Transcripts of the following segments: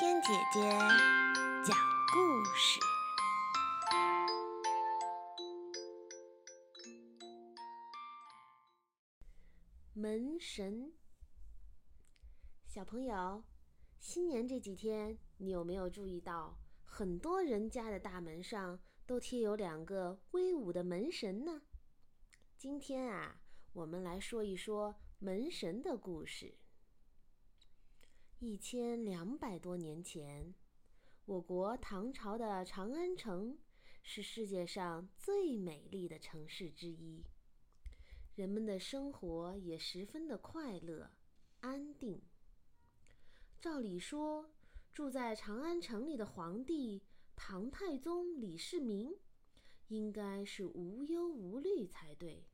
天姐姐讲故事。门神，小朋友，新年这几天，你有没有注意到，很多人家的大门上都贴有两个威武的门神呢？今天啊，我们来说一说门神的故事。一千两百多年前，我国唐朝的长安城是世界上最美丽的城市之一，人们的生活也十分的快乐、安定。照理说，住在长安城里的皇帝唐太宗李世民，应该是无忧无虑才对。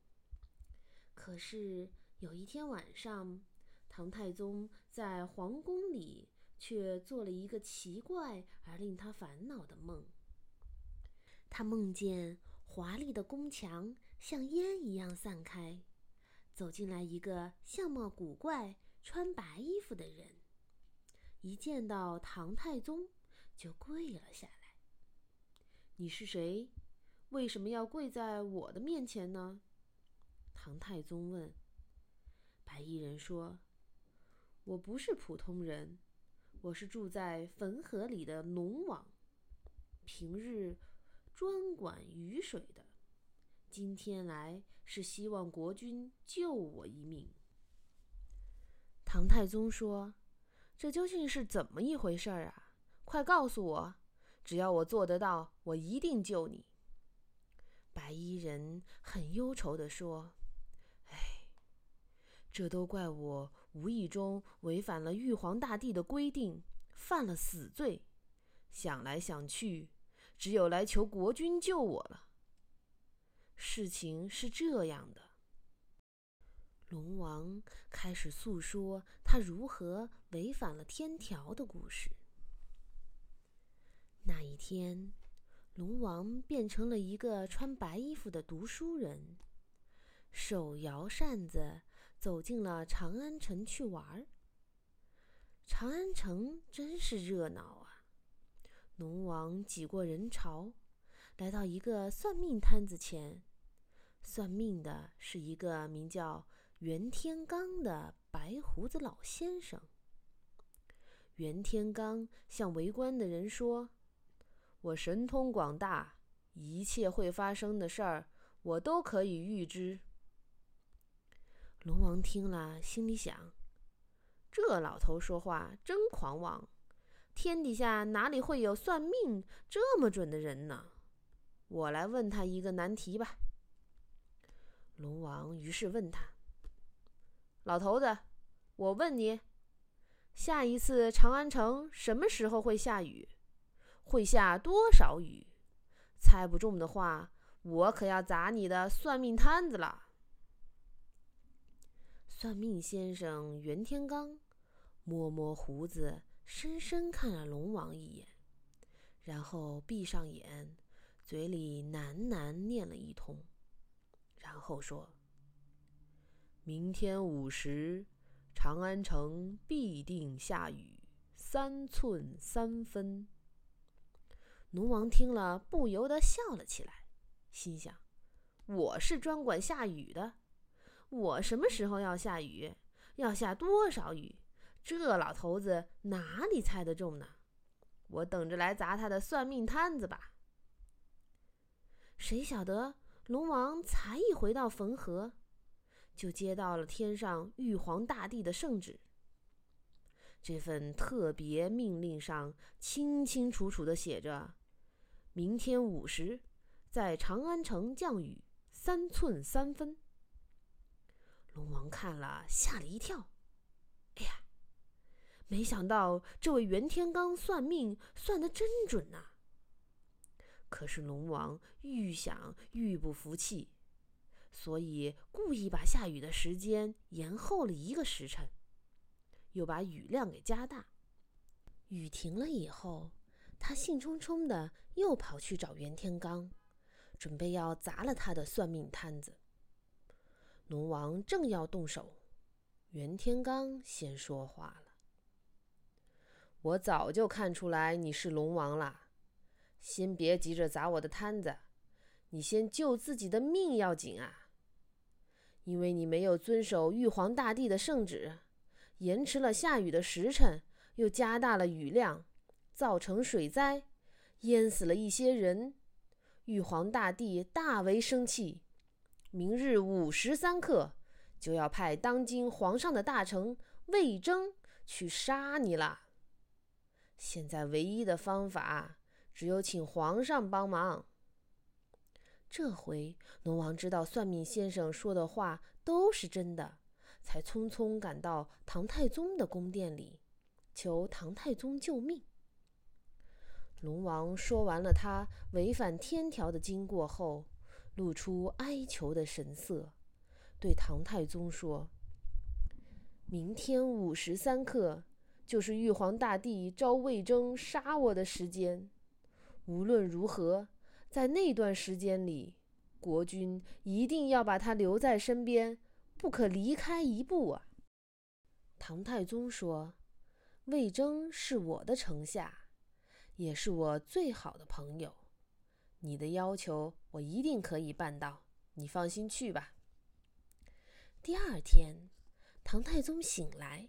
可是有一天晚上，唐太宗在皇宫里却做了一个奇怪而令他烦恼的梦。他梦见华丽的宫墙像烟一样散开，走进来一个相貌古怪、穿白衣服的人。一见到唐太宗，就跪了下来。“你是谁？为什么要跪在我的面前呢？”唐太宗问。白衣人说。我不是普通人，我是住在汾河里的龙王，平日专管雨水的。今天来是希望国君救我一命。唐太宗说：“这究竟是怎么一回事儿啊？快告诉我！只要我做得到，我一定救你。”白衣人很忧愁地说：“哎，这都怪我。”无意中违反了玉皇大帝的规定，犯了死罪。想来想去，只有来求国君救我了。事情是这样的，龙王开始诉说他如何违反了天条的故事。那一天，龙王变成了一个穿白衣服的读书人，手摇扇子。走进了长安城去玩儿。长安城真是热闹啊！龙王挤过人潮，来到一个算命摊子前。算命的是一个名叫袁天罡的白胡子老先生。袁天罡向围观的人说：“我神通广大，一切会发生的事儿，我都可以预知。”龙王听了，心里想：“这老头说话真狂妄，天底下哪里会有算命这么准的人呢？我来问他一个难题吧。”龙王于是问他：“老头子，我问你，下一次长安城什么时候会下雨？会下多少雨？猜不中的话，我可要砸你的算命摊子了。”算命先生袁天罡摸摸胡子，深深看了龙王一眼，然后闭上眼，嘴里喃喃念了一通，然后说：“明天午时，长安城必定下雨，三寸三分。”龙王听了，不由得笑了起来，心想：“我是专管下雨的。”我什么时候要下雨？要下多少雨？这老头子哪里猜得中呢？我等着来砸他的算命摊子吧。谁晓得龙王才一回到汾河，就接到了天上玉皇大帝的圣旨。这份特别命令上清清楚楚的写着：明天午时，在长安城降雨三寸三分。龙王看了，吓了一跳。哎呀，没想到这位袁天罡算命算得真准呐！可是龙王愈想愈不服气，所以故意把下雨的时间延后了一个时辰，又把雨量给加大。雨停了以后，他兴冲冲的又跑去找袁天罡，准备要砸了他的算命摊子。龙王正要动手，袁天罡先说话了：“我早就看出来你是龙王了。先别急着砸我的摊子，你先救自己的命要紧啊！因为你没有遵守玉皇大帝的圣旨，延迟了下雨的时辰，又加大了雨量，造成水灾，淹死了一些人。玉皇大帝大为生气，明日午时三刻就要派当今皇上的大臣魏征去杀你了。现在唯一的方法。只有请皇上帮忙。这回龙王知道算命先生说的话都是真的，才匆匆赶到唐太宗的宫殿里，求唐太宗救命。龙王说完了他违反天条的经过后，露出哀求的神色，对唐太宗说：“明天午时三刻，就是玉皇大帝召魏征杀我的时间。”无论如何，在那段时间里，国君一定要把他留在身边，不可离开一步啊！唐太宗说：“魏征是我的城下，也是我最好的朋友，你的要求我一定可以办到，你放心去吧。”第二天，唐太宗醒来，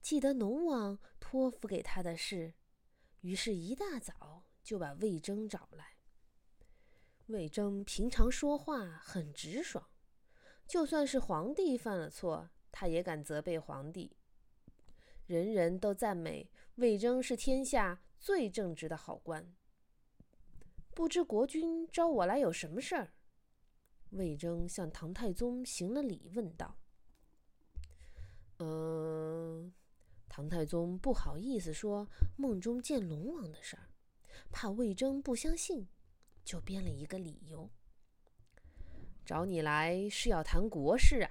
记得龙王托付给他的事，于是，一大早。就把魏征找来。魏征平常说话很直爽，就算是皇帝犯了错，他也敢责备皇帝。人人都赞美魏征是天下最正直的好官。不知国君召我来有什么事儿？魏征向唐太宗行了礼，问道：“嗯。”唐太宗不好意思说梦中见龙王的事儿。怕魏征不相信，就编了一个理由。找你来是要谈国事啊。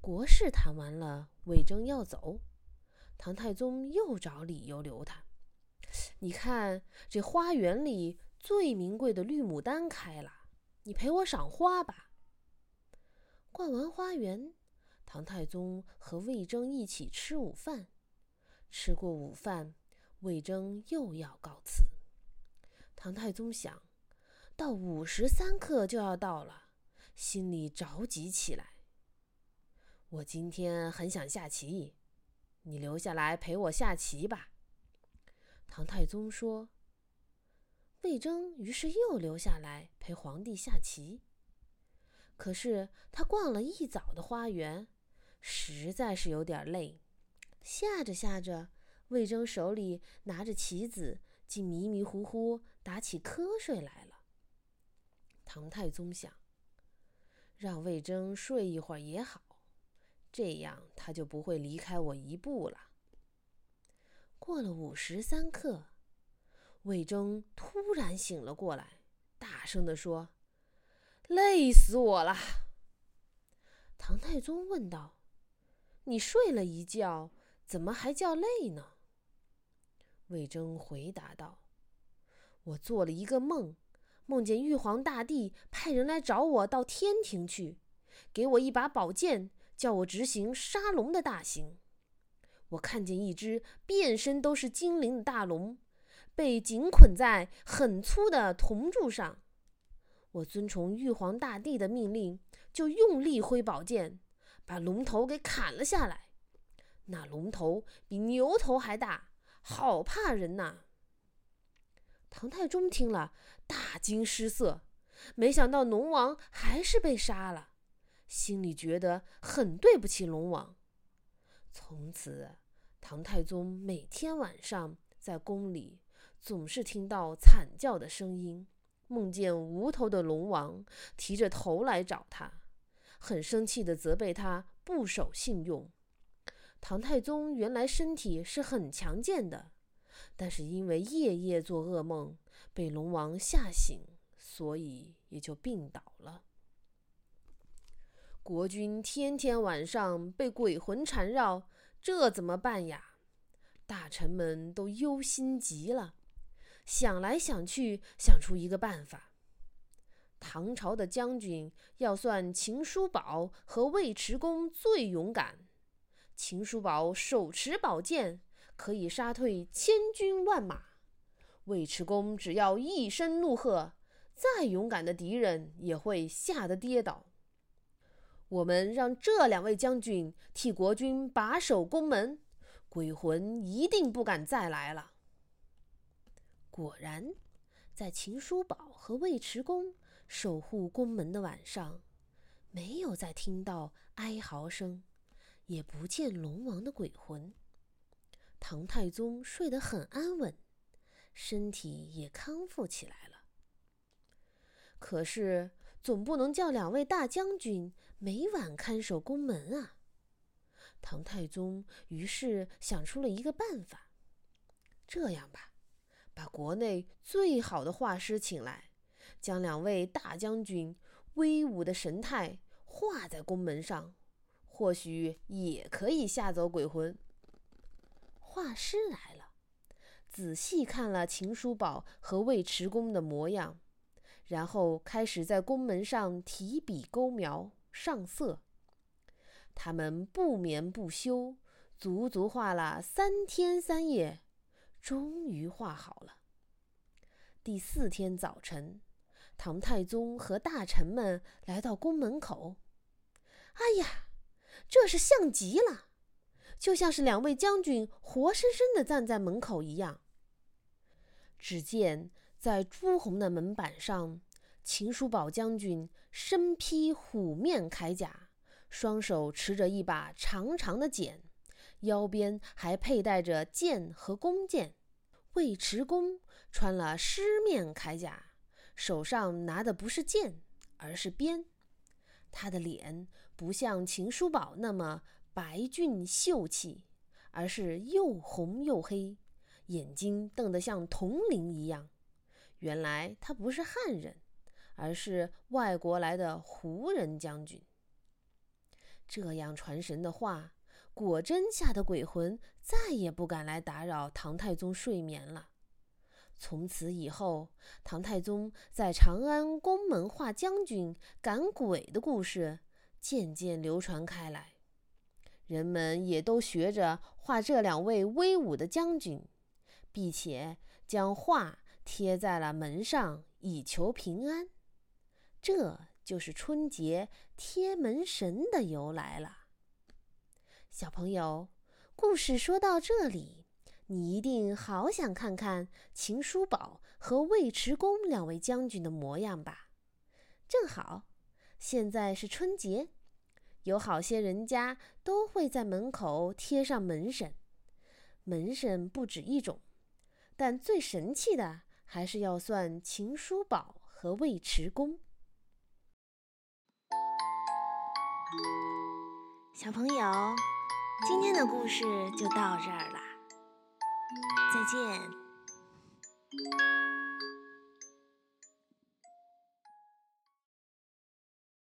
国事谈完了，魏征要走，唐太宗又找理由留他。你看这花园里最名贵的绿牡丹开了，你陪我赏花吧。逛完花园，唐太宗和魏征一起吃午饭。吃过午饭。魏征又要告辞，唐太宗想到午时三刻就要到了，心里着急起来。我今天很想下棋，你留下来陪我下棋吧。唐太宗说。魏征于是又留下来陪皇帝下棋。可是他逛了一早的花园，实在是有点累，下着下着。魏征手里拿着棋子，竟迷迷糊糊打起瞌睡来了。唐太宗想，让魏征睡一会儿也好，这样他就不会离开我一步了。过了午时三刻，魏征突然醒了过来，大声地说：“累死我了！”唐太宗问道：“你睡了一觉，怎么还叫累呢？”魏征回答道：“我做了一个梦，梦见玉皇大帝派人来找我到天庭去，给我一把宝剑，叫我执行杀龙的大刑。我看见一只遍身都是精灵的大龙，被紧捆在很粗的铜柱上。我遵从玉皇大帝的命令，就用力挥宝剑，把龙头给砍了下来。那龙头比牛头还大。”好怕人呐！唐太宗听了大惊失色，没想到龙王还是被杀了，心里觉得很对不起龙王。从此，唐太宗每天晚上在宫里总是听到惨叫的声音，梦见无头的龙王提着头来找他，很生气地责备他不守信用。唐太宗原来身体是很强健的，但是因为夜夜做噩梦，被龙王吓醒，所以也就病倒了。国君天天晚上被鬼魂缠绕，这怎么办呀？大臣们都忧心极了，想来想去，想出一个办法。唐朝的将军要算秦叔宝和尉迟恭最勇敢。秦叔宝手持宝剑，可以杀退千军万马。尉迟恭只要一声怒喝，再勇敢的敌人也会吓得跌倒。我们让这两位将军替国君把守宫门，鬼魂一定不敢再来了。果然，在秦叔宝和尉迟恭守护宫门的晚上，没有再听到哀嚎声，也不见龙王的鬼魂。唐太宗睡得很安稳，身体也康复起来了。可是，总不能叫两位大将军。每晚看守宫门啊！唐太宗于是想出了一个办法。这样吧，把国内最好的画师请来，将两位大将军威武的神态画在宫门上，或许也可以吓走鬼魂。画师来了，仔细看了秦叔宝和尉迟恭的模样，然后开始在宫门上提笔勾描。上色，他们不眠不休，足足画了三天三夜，终于画好了。第四天早晨，唐太宗和大臣们来到宫门口。哎呀，这是像极了，就像是两位将军活生生的站在门口一样。只见在朱红的门板上。秦叔宝将军身披虎面铠甲，双手持着一把长长的剑，腰边还佩戴着剑和弓箭。尉迟恭穿了狮面铠甲，手上拿的不是剑，而是鞭。他的脸不像秦叔宝那么白俊秀气，而是又红又黑，眼睛瞪得像铜铃一样。原来他不是汉人。而是外国来的胡人将军。这样传神的话，果真吓得鬼魂再也不敢来打扰唐太宗睡眠了。从此以后，唐太宗在长安宫门画将军赶鬼的故事渐渐流传开来，人们也都学着画这两位威武的将军，并且将画贴在了门上，以求平安。这就是春节贴门神的由来了。小朋友，故事说到这里，你一定好想看看秦叔宝和尉迟恭两位将军的模样吧？正好，现在是春节，有好些人家都会在门口贴上门神。门神不止一种，但最神气的还是要算秦叔宝和尉迟恭。小朋友，今天的故事就到这儿了，再见。